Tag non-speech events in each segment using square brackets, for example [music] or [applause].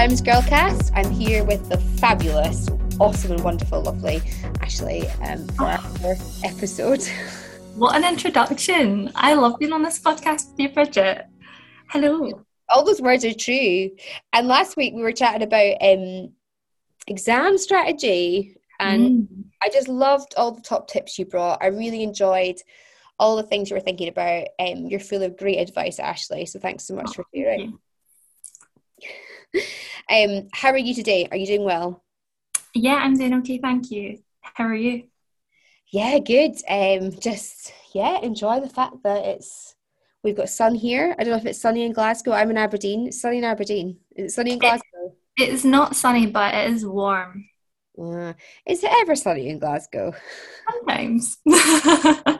Diamonds Girlcast. I'm here with the fabulous, awesome, and wonderful, lovely Ashley um, for our fourth episode. [laughs] What an introduction! I love being on this podcast with you, Bridget. Hello. All those words are true. And last week we were chatting about um, exam strategy, and mm. I just loved all the top tips you brought. I really enjoyed all the things you were thinking about. Um, you're full of great advice, Ashley. So thanks so much oh, for sharing. [laughs] um, how are you today? Are you doing well? Yeah, I'm doing okay, thank you. How are you? Yeah, good. Um, just yeah, enjoy the fact that it's we've got sun here. I don't know if it's sunny in Glasgow. I'm in Aberdeen. It's sunny in Aberdeen. Is it sunny in Glasgow? It, it's not sunny, but it is warm. Uh, is it ever sunny in Glasgow? Sometimes. [laughs]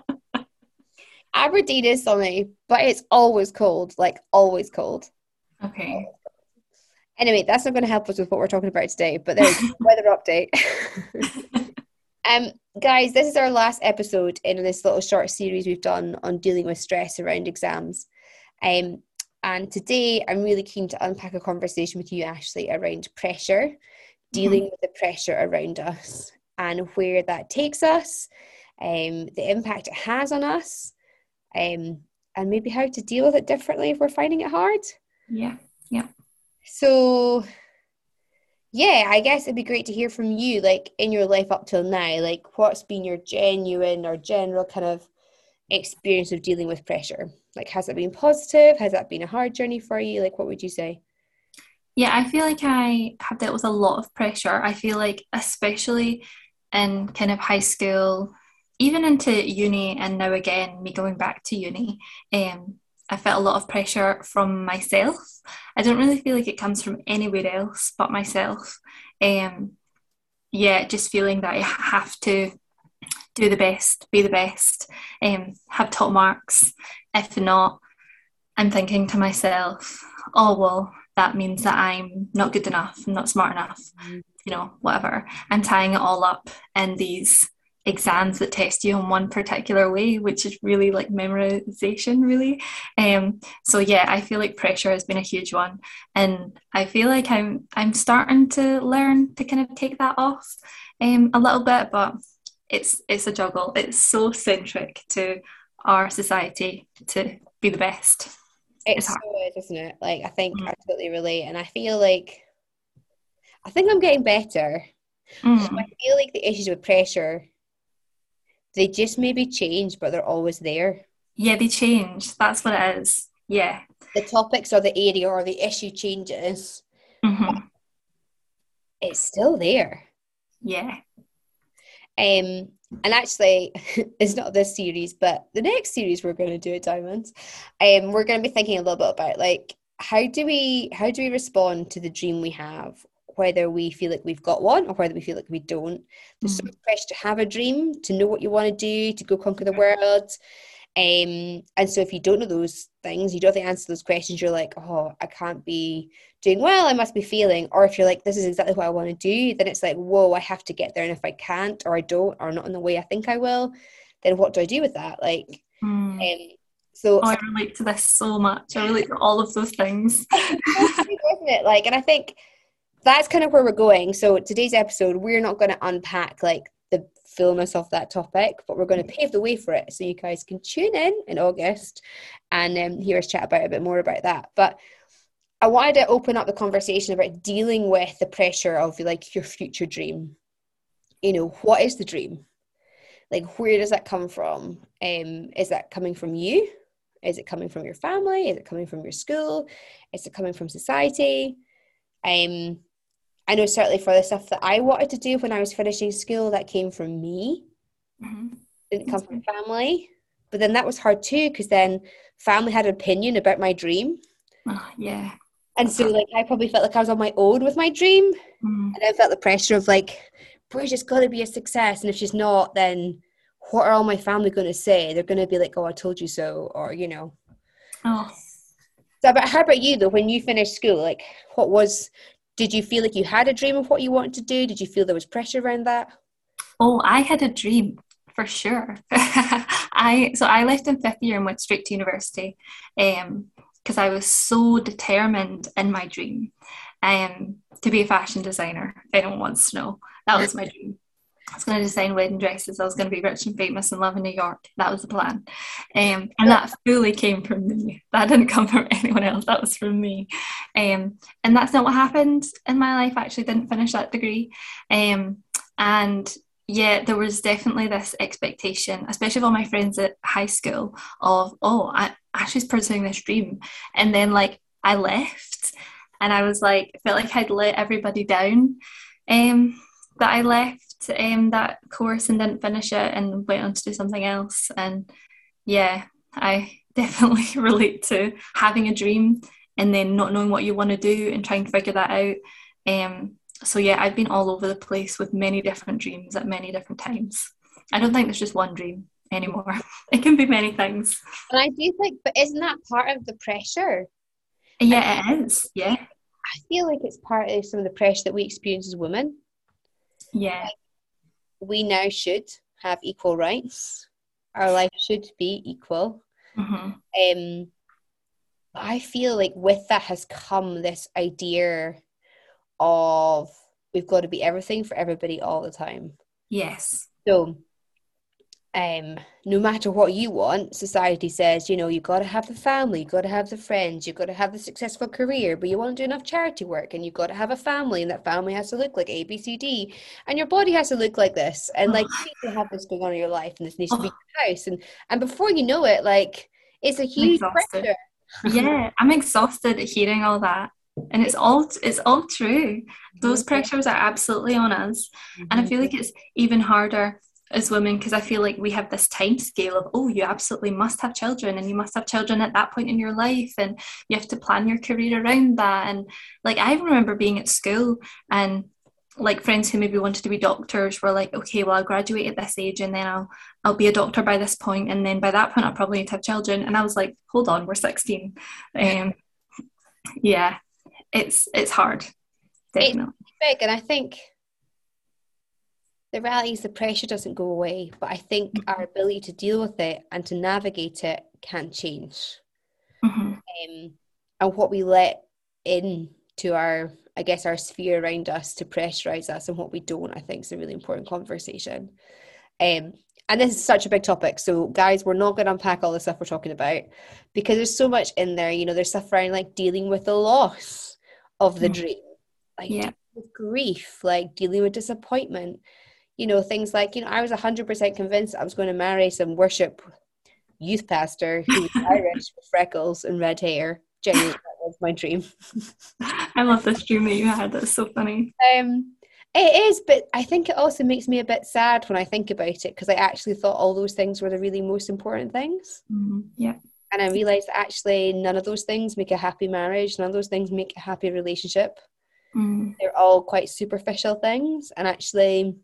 Aberdeen is sunny, but it's always cold, like always cold. Okay. Anyway, that's not going to help us with what we're talking about today, but there's [laughs] weather update. [laughs] um, guys, this is our last episode in this little short series we've done on dealing with stress around exams. Um, and today I'm really keen to unpack a conversation with you, Ashley, around pressure, dealing mm-hmm. with the pressure around us and where that takes us, um, the impact it has on us, um, and maybe how to deal with it differently if we're finding it hard. Yeah, yeah. So, yeah, I guess it'd be great to hear from you, like in your life up till now, like what's been your genuine or general kind of experience of dealing with pressure? Like, has it been positive? Has that been a hard journey for you? Like, what would you say? Yeah, I feel like I have dealt with a lot of pressure. I feel like, especially in kind of high school, even into uni, and now again, me going back to uni, um, I felt a lot of pressure from myself. I don't really feel like it comes from anywhere else but myself. Um, yeah, just feeling that I have to do the best, be the best, um, have top marks. If not, I'm thinking to myself, oh, well, that means that I'm not good enough, I'm not smart enough, you know, whatever. I'm tying it all up in these exams that test you in one particular way, which is really like memorization, really. Um, so yeah, I feel like pressure has been a huge one, and I feel like I'm I'm starting to learn to kind of take that off um, a little bit, but it's it's a juggle. It's so centric to our society to be the best. It's, it's so is, isn't it? Like I think mm. I totally relate, and I feel like I think I'm getting better. Mm. I feel like the issues with pressure they just maybe change, but they're always there. Yeah, they change. That's what it is. Yeah. The topics or the area or the issue changes. Mm-hmm. It's still there. Yeah. Um, and actually, [laughs] it's not this series, but the next series we're going to do at Diamonds, um, we're going to be thinking a little bit about like how do we how do we respond to the dream we have whether we feel like we've got one or whether we feel like we don't. There's mm-hmm. so much pressure to have a dream, to know what you want to do, to go conquer the world. Um, and so if you don't know those things, you don't have to answer those questions, you're like, oh, I can't be doing well, I must be failing. Or if you're like, this is exactly what I want to do, then it's like, whoa, I have to get there. And if I can't, or I don't, or not in the way I think I will, then what do I do with that? Like, mm. um, so oh, I relate to this so much. I relate to all of those things. [laughs] isn't it? Like, and I think that's kind of where we're going. So today's episode, we're not going to unpack like the fullness of that topic, but we're going to pave the way for it so you guys can tune in in August and um, hear us chat about a bit more about that. But I wanted to open up the conversation about dealing with the pressure of like your future dream. You know, what is the dream? Like, where does that come from? Um, is that coming from you? Is it coming from your family? Is it coming from your school? Is it coming from society? Um, I know certainly for the stuff that I wanted to do when I was finishing school, that came from me. Mm-hmm. Didn't come from family. But then that was hard too, because then family had an opinion about my dream. Oh, yeah. And so like I probably felt like I was on my own with my dream. Mm. And I felt the pressure of like, Bridget's gotta be a success. And if she's not, then what are all my family gonna say? They're gonna be like, Oh, I told you so, or you know. Oh. So but how about you though, when you finished school, like what was did you feel like you had a dream of what you wanted to do? Did you feel there was pressure around that? Oh, I had a dream for sure. [laughs] I so I left in fifth year and went straight to university, um, because I was so determined in my dream. um, to be a fashion designer. If anyone wants to know, that was my dream. I was going to design wedding dresses. I was going to be rich and famous and live in New York. That was the plan. Um, and that fully came from me. That didn't come from [laughs] anyone else. That was from me. Um, and that's not what happened in my life. I actually didn't finish that degree. Um, and yeah, there was definitely this expectation, especially of all my friends at high school, of, oh, I, Ashley's pursuing this dream. And then, like, I left and I was like, felt like I'd let everybody down. Um, that I left um, that course and didn't finish it and went on to do something else. And yeah, I [laughs] definitely relate to having a dream and then not knowing what you want to do and trying to figure that out. Um, so yeah, I've been all over the place with many different dreams at many different times. I don't think there's just one dream anymore. [laughs] It can be many things. And I do think, but isn't that part of the pressure? Yeah, it is. Yeah. I feel like it's part of some of the pressure that we experience as women. Yeah. Like, we now should have equal rights. Our life should be equal. Mm-hmm. Um, I feel like with that has come this idea of we've got to be everything for everybody all the time. Yes. So, um, no matter what you want, society says, you know, you've got to have the family, you've got to have the friends, you've got to have the successful career, but you want to do enough charity work and you've got to have a family, and that family has to look like A, B, C, D, and your body has to look like this, and like you need to have this going on in your life, and this needs to be [sighs] your house, and and before you know it, like it's a huge pressure. yeah, I'm exhausted hearing all that and it's all it's all true those pressures are absolutely on us mm-hmm. and i feel like it's even harder as women because I feel like we have this time scale of oh you absolutely must have children and you must have children at that point in your life and you have to plan your career around that. And like I remember being at school and like friends who maybe wanted to be doctors were like okay well I'll graduate at this age and then I'll I'll be a doctor by this point and then by that point I'll probably need to have children. And I was like hold on we're 16 um yeah it's it's hard definitely. it's big and I think the reality is the pressure doesn't go away, but I think mm-hmm. our ability to deal with it and to navigate it can change. Mm-hmm. Um, and what we let in to our, I guess, our sphere around us to pressurize us and what we don't, I think is a really important conversation. Um, and this is such a big topic. So, guys, we're not going to unpack all the stuff we're talking about because there's so much in there. You know, there's stuff around like dealing with the loss of the mm-hmm. dream, like yeah. with grief, like dealing with disappointment you know, things like, you know, I was 100% convinced I was going to marry some worship youth pastor who was [laughs] Irish with freckles and red hair. Genuinely, that was my dream. [laughs] I love this dream that you had. That's so funny. Um, it is, but I think it also makes me a bit sad when I think about it because I actually thought all those things were the really most important things. Mm-hmm. Yeah. And I realized that actually none of those things make a happy marriage, none of those things make a happy relationship. Mm. They're all quite superficial things. And actually,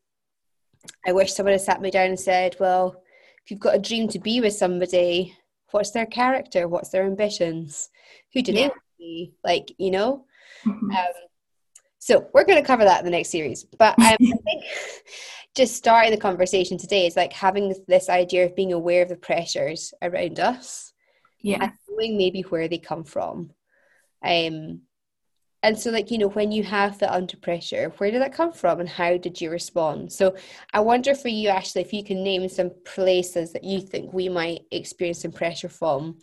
I wish someone had sat me down and said, well, if you've got a dream to be with somebody, what's their character? What's their ambitions? Who do yeah. they be? Like, you know? Mm-hmm. Um, so we're going to cover that in the next series. But um, I [laughs] think just starting the conversation today is like having this, this, idea of being aware of the pressures around us. Yeah. And knowing maybe where they come from. Um, and so, like, you know, when you have felt under pressure, where did that come from and how did you respond? So, I wonder for you, Ashley, if you can name some places that you think we might experience some pressure from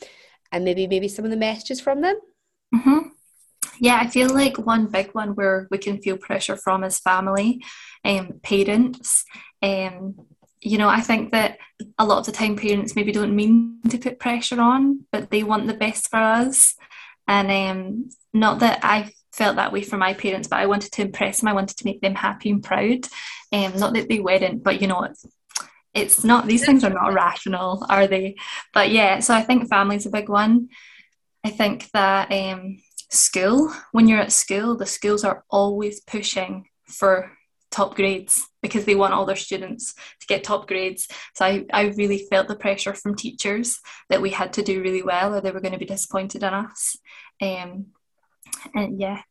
and maybe, maybe some of the messages from them. Mm-hmm. Yeah, I feel like one big one where we can feel pressure from is family and um, parents. Um, you know, I think that a lot of the time parents maybe don't mean to put pressure on, but they want the best for us. And um, not that I felt that way for my parents, but I wanted to impress them. I wanted to make them happy and proud. Um, not that they weren't, but you know, it's, it's not, these things are not [laughs] rational, are they? But yeah, so I think family's a big one. I think that um, school, when you're at school, the schools are always pushing for top grades because they want all their students to get top grades. So I, I really felt the pressure from teachers that we had to do really well or they were going to be disappointed in us. Um, and yeah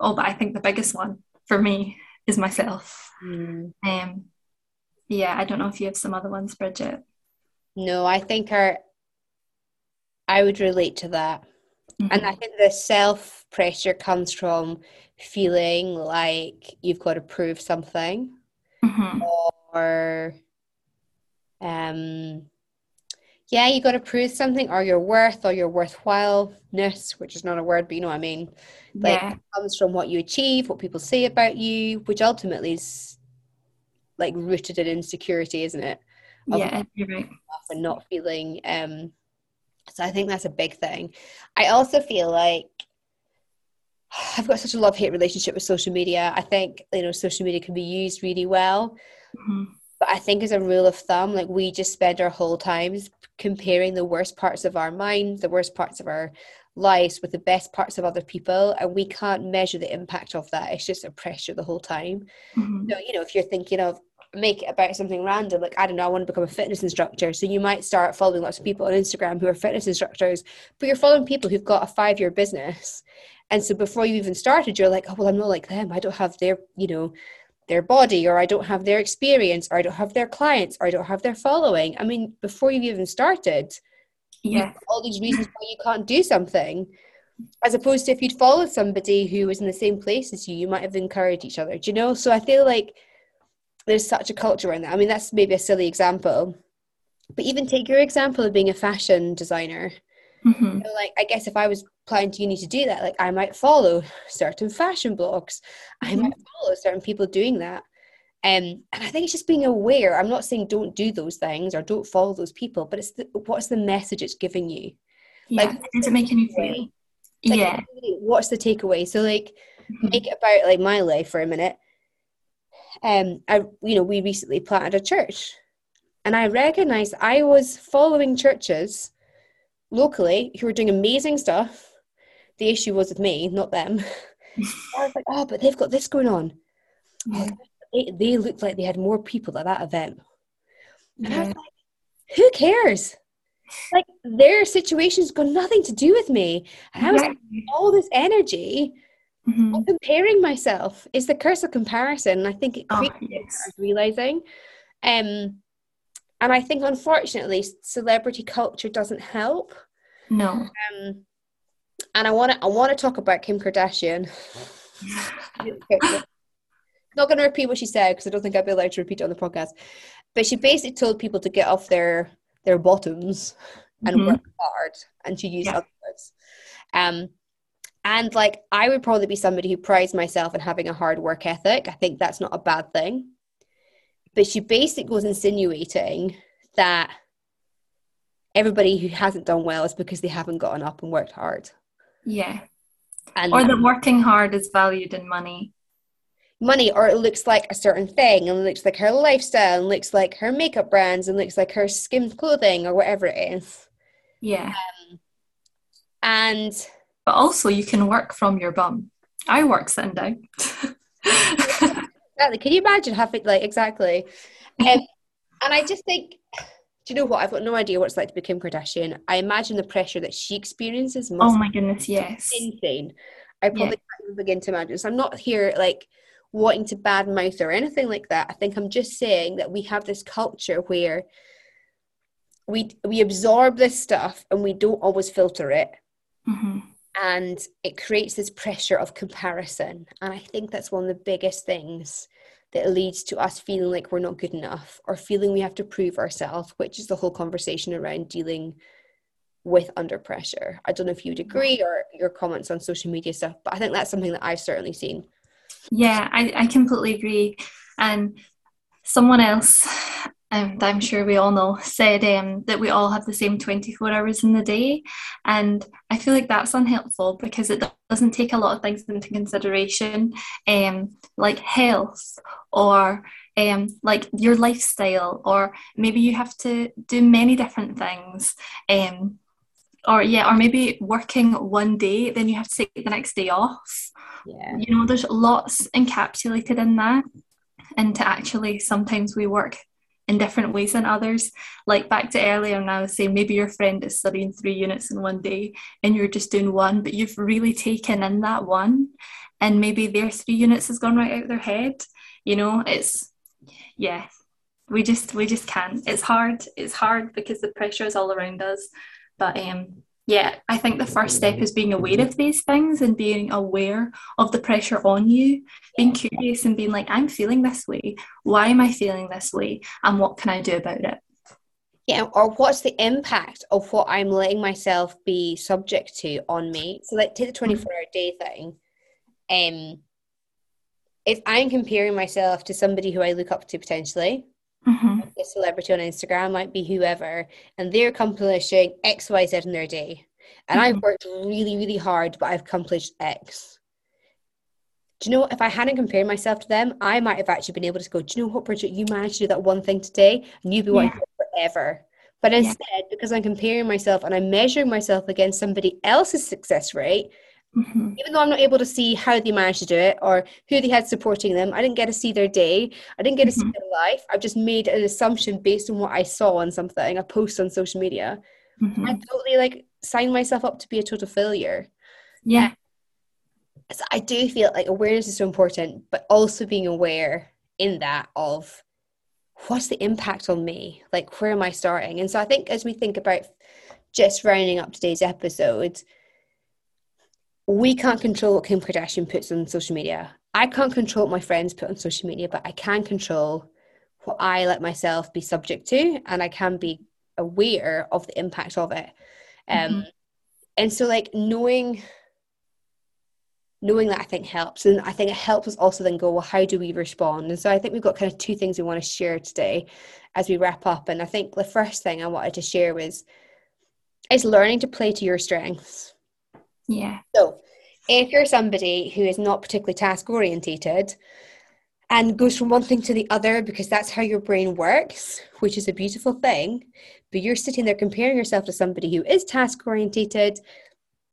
oh but i think the biggest one for me is myself mm. um yeah i don't know if you have some other ones bridget no i think our i would relate to that Mm-hmm. And I think the self pressure comes from feeling like you've got to prove something mm-hmm. or um yeah, you got to prove something or your worth or your worthwhileness, which is not a word, but you know what I mean. Like yeah. it comes from what you achieve, what people say about you, which ultimately is like rooted in insecurity, isn't it? Of yeah, you're right. And not feeling um so I think that's a big thing. I also feel like [sighs] I've got such a love hate relationship with social media. I think you know social media can be used really well, mm-hmm. But I think as a rule of thumb, like we just spend our whole times comparing the worst parts of our minds, the worst parts of our lives with the best parts of other people, and we can't measure the impact of that. It's just a pressure the whole time. Mm-hmm. So you know, if you're thinking of make it about something random like i don't know i want to become a fitness instructor so you might start following lots of people on instagram who are fitness instructors but you're following people who've got a five year business and so before you even started you're like oh well i'm not like them i don't have their you know their body or i don't have their experience or i don't have their clients or i don't have their following i mean before you've even started yeah all these reasons why you can't do something as opposed to if you'd followed somebody who was in the same place as you you might have encouraged each other do you know so i feel like there's such a culture in that. I mean, that's maybe a silly example, but even take your example of being a fashion designer. Mm-hmm. You know, like, I guess if I was planning to uni to do that, like I might follow certain fashion blogs. Mm-hmm. I might follow certain people doing that. Um, and I think it's just being aware. I'm not saying don't do those things or don't follow those people, but it's the, what's the message it's giving you? Yeah, like, is it making you feel? Like, yeah. What's the takeaway? So, like, mm-hmm. make it about like my life for a minute um, I, you know, we recently planted a church, and I recognized I was following churches locally who were doing amazing stuff. The issue was with me, not them. [laughs] I was like, oh, but they've got this going on. Yeah. They, they looked like they had more people at that event. And yeah. I was like, who cares? Like their situation's got nothing to do with me. And I was like, all this energy Mm-hmm. comparing myself is the curse of comparison. I think it oh, creates oh, yes. realizing. Um, and I think unfortunately, celebrity culture doesn't help. No. Um, and I want to I want to talk about Kim Kardashian. [laughs] Not going to repeat what she said because I don't think I'd be allowed to repeat it on the podcast. But she basically told people to get off their their bottoms and mm-hmm. work hard, and to use yeah. other words. Um, and like, I would probably be somebody who prides myself in having a hard work ethic. I think that's not a bad thing. But she basically was insinuating that everybody who hasn't done well is because they haven't gotten up and worked hard. Yeah. And or that working hard is valued in money. Money, or it looks like a certain thing, and looks like her lifestyle, and looks like her makeup brands, and looks like her Skims clothing, or whatever it is. Yeah. Um, and but also you can work from your bum. I work sitting [laughs] down. exactly. Can you imagine having like exactly? [laughs] Um, and I just think, do you know what? I've got no idea what it's like to be Kim Kardashian. I imagine the pressure that she experiences. must. oh my goodness, yes, insane. I probably yeah. can't even begin to imagine. So I'm not here like wanting to badmouth or anything like that. I think I'm just saying that we have this culture where we we absorb this stuff and we don't always filter it. Mm-hmm and it creates this pressure of comparison and i think that's one of the biggest things that leads to us feeling like we're not good enough or feeling we have to prove ourselves which is the whole conversation around dealing with under pressure. I don't know if you'd mm-hmm. agree or your comments on social media stuff but i think that's something that i've certainly seen. Yeah i, I completely agree. And someone else um, that I'm sure we all know, said um, that we all have the same 24 hours in the day. And I feel like that's unhelpful because it doesn't take a lot of things into consideration, um, like health or um, like your lifestyle, or maybe you have to do many different things. Um, or yeah, or maybe working one day, then you have to take the next day off. Yeah. You know, there's lots encapsulated in that. And to actually sometimes we work in different ways than others. Like back to earlier now, saying maybe your friend is studying three units in one day and you're just doing one, but you've really taken in that one and maybe their three units has gone right out of their head. You know, it's yeah. We just we just can't. It's hard. It's hard because the pressure is all around us. But um yeah, I think the first step is being aware of these things and being aware of the pressure on you, being curious and being like, I'm feeling this way. Why am I feeling this way? And what can I do about it? Yeah, or what's the impact of what I'm letting myself be subject to on me? So, like, take the 24 hour day thing. Um, if I'm comparing myself to somebody who I look up to potentially, mm-hmm. A celebrity on Instagram, might be whoever, and they're accomplishing X, Y, Z in their day. And mm-hmm. I've worked really, really hard, but I've accomplished X. Do you know what? if I hadn't compared myself to them, I might have actually been able to go, Do you know what, Bridget, you managed to do that one thing today and been yeah. wanting forever. But instead, yeah. because I'm comparing myself and I'm measuring myself against somebody else's success rate, Mm-hmm. Even though I'm not able to see how they managed to do it or who they had supporting them, I didn't get to see their day. I didn't get to mm-hmm. see their life. I've just made an assumption based on what I saw on something, a post on social media. Mm-hmm. I totally like signed myself up to be a total failure. Yeah. So I do feel like awareness is so important, but also being aware in that of what's the impact on me? Like, where am I starting? And so I think as we think about just rounding up today's episode, we can't control what Kim Kardashian puts on social media. I can't control what my friends put on social media, but I can control what I let myself be subject to, and I can be aware of the impact of it. Um, mm-hmm. And so, like knowing, knowing that I think helps, and I think it helps us also then go, well, how do we respond? And so, I think we've got kind of two things we want to share today as we wrap up. And I think the first thing I wanted to share was is learning to play to your strengths yeah. So if you're somebody who is not particularly task orientated and goes from one thing to the other because that's how your brain works, which is a beautiful thing, but you're sitting there comparing yourself to somebody who is task orientated,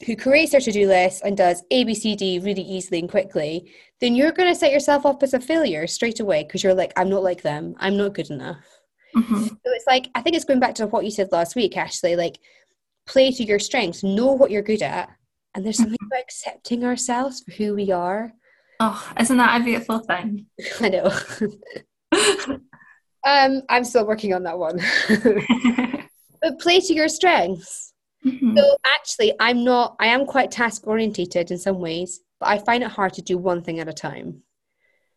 who creates their to-do list and does ABCD really easily and quickly, then you're going to set yourself up as a failure straight away because you're like, I'm not like them. I'm not good enough. Mm-hmm. So it's like, I think it's going back to what you said last week, Ashley, like play to your strengths, know what you're good at, and there's something about accepting ourselves for who we are. Oh, isn't that a beautiful thing? [laughs] I know. [laughs] um, I'm still working on that one. [laughs] but play to your strengths. Mm-hmm. So actually, I'm not. I am quite task orientated in some ways, but I find it hard to do one thing at a time.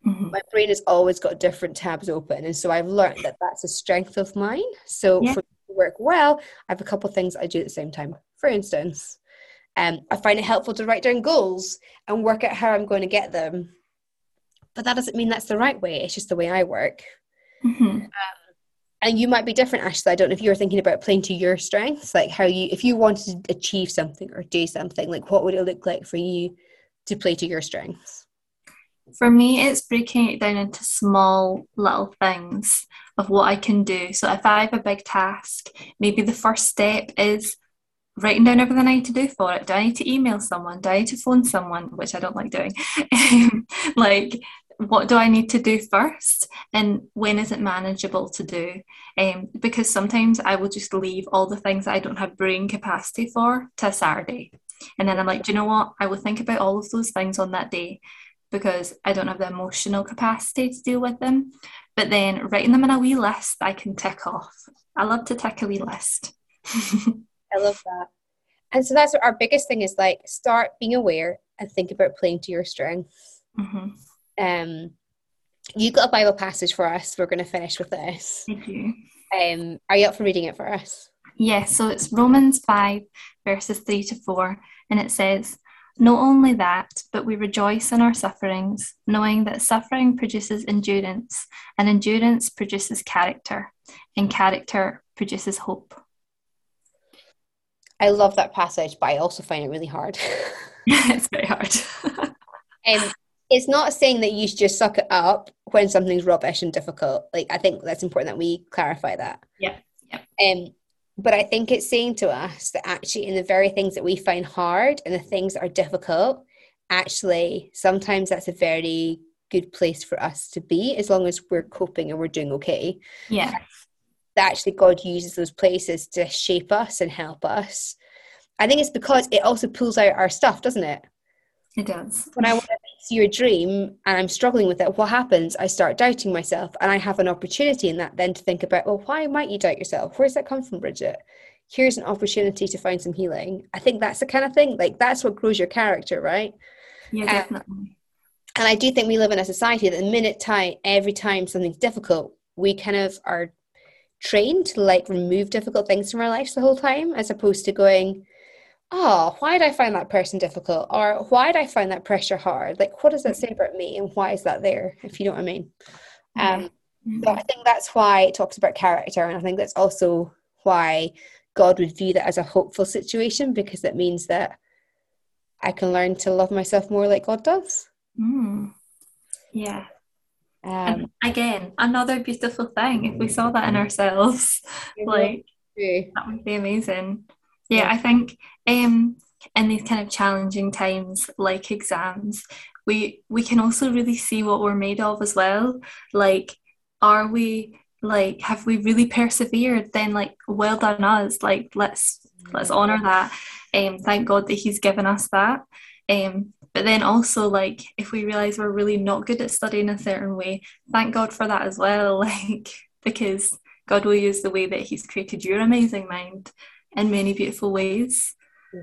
Mm-hmm. My brain has always got different tabs open, and so I've learned that that's a strength of mine. So yeah. for to work well, I have a couple of things I do at the same time. For instance, um, I find it helpful to write down goals and work out how I'm going to get them. But that doesn't mean that's the right way. It's just the way I work. Mm-hmm. Um, and you might be different, Ashley. I don't know if you were thinking about playing to your strengths, like how you, if you wanted to achieve something or do something, like what would it look like for you to play to your strengths? For me, it's breaking it down into small little things of what I can do. So if I have a big task, maybe the first step is writing down everything I need to do for it. Do I need to email someone? Do I need to phone someone? Which I don't like doing. [laughs] like, what do I need to do first? And when is it manageable to do? Um, because sometimes I will just leave all the things that I don't have brain capacity for to Saturday. And then I'm like, do you know what? I will think about all of those things on that day because I don't have the emotional capacity to deal with them. But then writing them in a wee list, I can tick off. I love to tick a wee list. [laughs] I love that. And so that's what our biggest thing is like start being aware and think about playing to your strengths. Mm-hmm. Um, you got a Bible passage for us. We're going to finish with this. Thank you. Um, are you up for reading it for us? Yes. Yeah, so it's Romans 5, verses 3 to 4. And it says, Not only that, but we rejoice in our sufferings, knowing that suffering produces endurance, and endurance produces character, and character produces hope. I love that passage, but I also find it really hard. [laughs] [laughs] it's very hard. [laughs] um, it's not saying that you should just suck it up when something's rubbish and difficult. Like I think that's important that we clarify that. Yeah. Yeah. Um, but I think it's saying to us that actually in the very things that we find hard and the things that are difficult, actually sometimes that's a very good place for us to be as long as we're coping and we're doing okay. Yeah that actually God uses those places to shape us and help us. I think it's because it also pulls out our stuff, doesn't it? It does. When I want to pursue a dream and I'm struggling with it, what happens? I start doubting myself, and I have an opportunity in that then to think about, well, why might you doubt yourself? Where's that come from, Bridget? Here's an opportunity to find some healing. I think that's the kind of thing, like, that's what grows your character, right? Yeah, Um, definitely. and I do think we live in a society that the minute time, every time something's difficult, we kind of are trained to like remove difficult things from our lives the whole time, as opposed to going, oh, why did I find that person difficult? Or why did I find that pressure hard? Like, what does that say about me? And why is that there? If you know what I mean. Um, so I think that's why it talks about character. And I think that's also why God would view that as a hopeful situation because it means that I can learn to love myself more like God does. Mm. Yeah. Um, And again, another beautiful thing. If we saw that in ourselves, [laughs] like that would be amazing. Yeah, Yeah. I think um in these kind of challenging times like exams, we we can also really see what we're made of as well. Like, are we like have we really persevered? Then like well done us. Like let's let's honor that. Um thank God that He's given us that. Um but then also like if we realize we're really not good at studying a certain way, thank God for that as well. [laughs] Like because God will use the way that He's created your amazing mind in many beautiful ways. Yeah.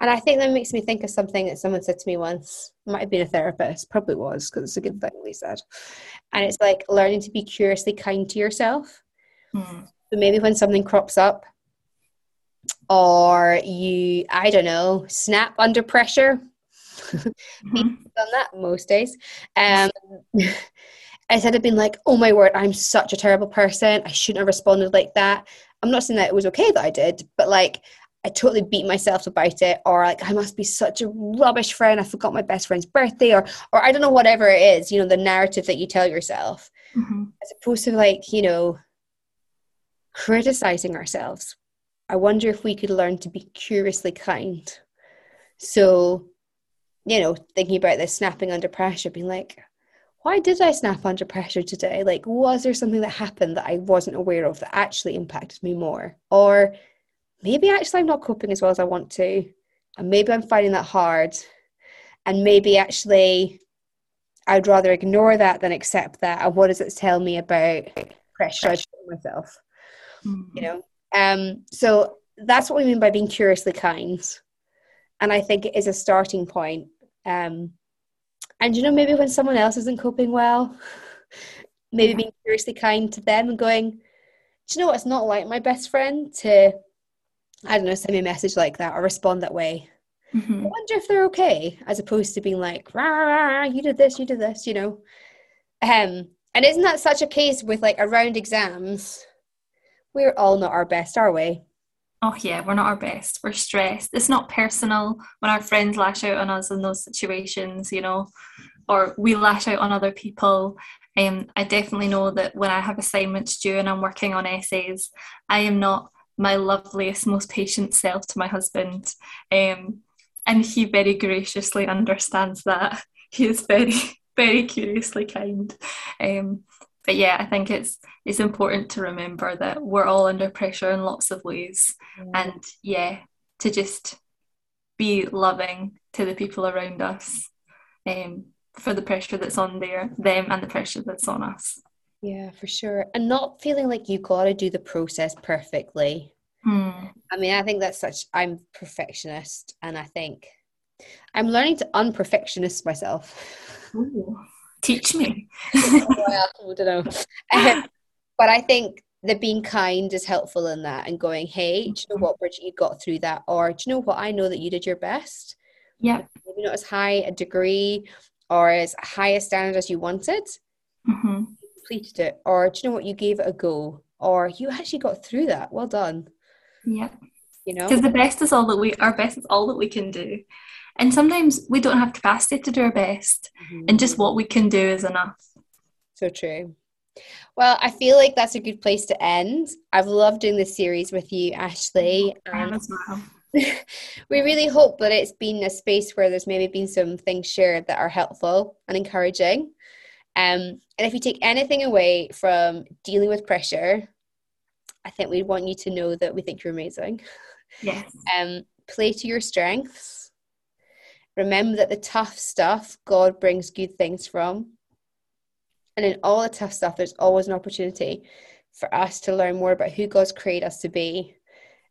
And I think that makes me think of something that someone said to me once. Might have been a therapist, probably was, because it's a good thing they said. And it's like learning to be curiously kind to yourself. Hmm. So maybe when something crops up, or you, I don't know, snap under pressure. Mhm. done that most days. Um, instead of being like, oh my word, I'm such a terrible person. I shouldn't have responded like that. I'm not saying that it was okay that I did, but like, I totally beat myself about it, or like, I must be such a rubbish friend. I forgot my best friend's birthday, or, or I don't know, whatever it is, you know, the narrative that you tell yourself, Mhm. as opposed to like, you know, criticizing ourselves. I wonder if we could learn to be curiously kind. So, you know, thinking about this snapping under pressure, being like, why did I snap under pressure today? Like, was there something that happened that I wasn't aware of that actually impacted me more? Or maybe actually I'm not coping as well as I want to, and maybe I'm finding that hard, and maybe actually I'd rather ignore that than accept that. And what does it tell me about pressure I put myself? Mhm. you know um so that's what we mean by being curiously kind and i think it is a starting point. Um and you know maybe when someone else isn't coping well [laughs] maybe Yeah. being curiously kind to them and going do you know what? It's not like my best friend to i don't know send me a message like that or respond that way. I Mhm. wonder if they're okay as opposed to being like rah, rah, rah, you did this you did this you know? Um and isn't that such a case with like around exams we're all not our best are we Oh yeah, we're not our best. We're stressed. It's not personal when our friends lash out on us in those situations, you know, or we lash out on other people. Um, I definitely know that when I have assignments due and I'm working on essays, I am not my loveliest, most patient self to my husband. Um, and he very graciously understands that. [laughs] He is very, very curiously kind. Um, but yeah, I think it's it's important to remember that we're all under pressure in lots of ways and yeah to just be loving to the people around us um, for the pressure that's on there them and the pressure that's on us Yeah, for sure. And not feeling like you got to do the process perfectly. Hmm. I mean, I think that's such, I'm perfectionist and I think I'm learning to unperfectionist myself. Ooh. Teach me I don't know. [laughs] Um, but I think that being kind is helpful in that and going, hey, do you know what, Bridget, you got through that? Or do you know what, I know that you did your best. yeah Maybe not as high a degree or as high a standard as you wanted, hmm completed it. Or do you know what, you gave it a go. Or you actually got through that. Well done. yeah You know? because the best is all that we our best is all that we can do and sometimes we don't have capacity to do our best and just what we can do is enough So true. Well, I feel like that's a good place to end. I've loved doing this series with you, Ashley. I Um, as well [laughs] we really hope that it's been a space where there's maybe been some things shared that are helpful and encouraging. Um, and if you take anything away from dealing with pressure, I think we want you to know that we think you're amazing. yes [laughs] Um, play to your strengths. Remember that the tough stuff, God brings good things from. And in all the tough stuff, there's always an opportunity for us to learn more about who God's created us to be.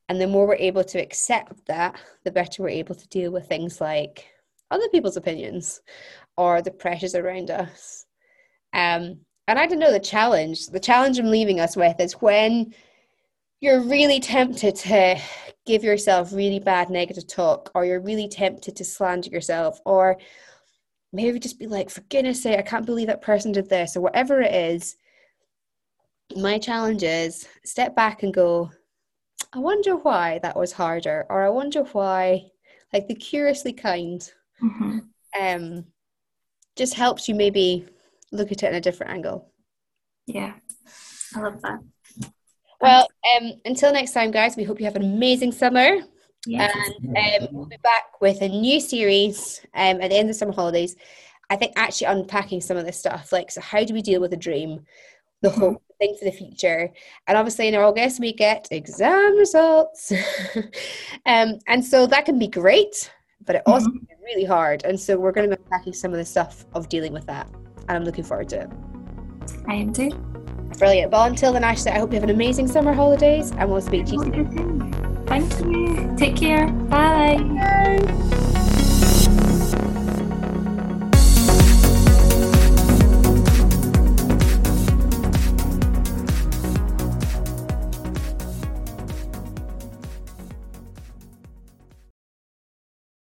And the more we're able to accept that, the better we're able to deal with things like other people's opinions or the pressures around us. Um, and I don't know the challenge. The challenge I'm leaving us with is when you're really tempted to give yourself really bad negative talk, or you're really tempted to slander yourself, or maybe just be like, for goodness sake, I can't believe that person did this, or whatever it is. My challenge is step back and go, I wonder why that was harder, or I wonder why, like the curiously kind, mm-hmm. um, just helps you maybe look at it in a different angle. Yeah, I love that. Well, um, until next time, guys, we hope you have an amazing summer. Yes. And um, we'll be back with a new series um, at the end of the summer holidays. I think actually unpacking some of this stuff, like, so how do we deal with a dream, the mm-hmm. thing for the future? And obviously, in August, we get exam results. [laughs] um, and so that can be great, but it also mm-hmm. can be really hard. And so we're going to be unpacking some of the stuff of dealing with that. And I'm looking forward to it. I am too. Brilliant. Well, until then, Ashley, I hope you have an amazing summer holidays and we'll speak to you soon. Thank you. Take care. Bye. Bye.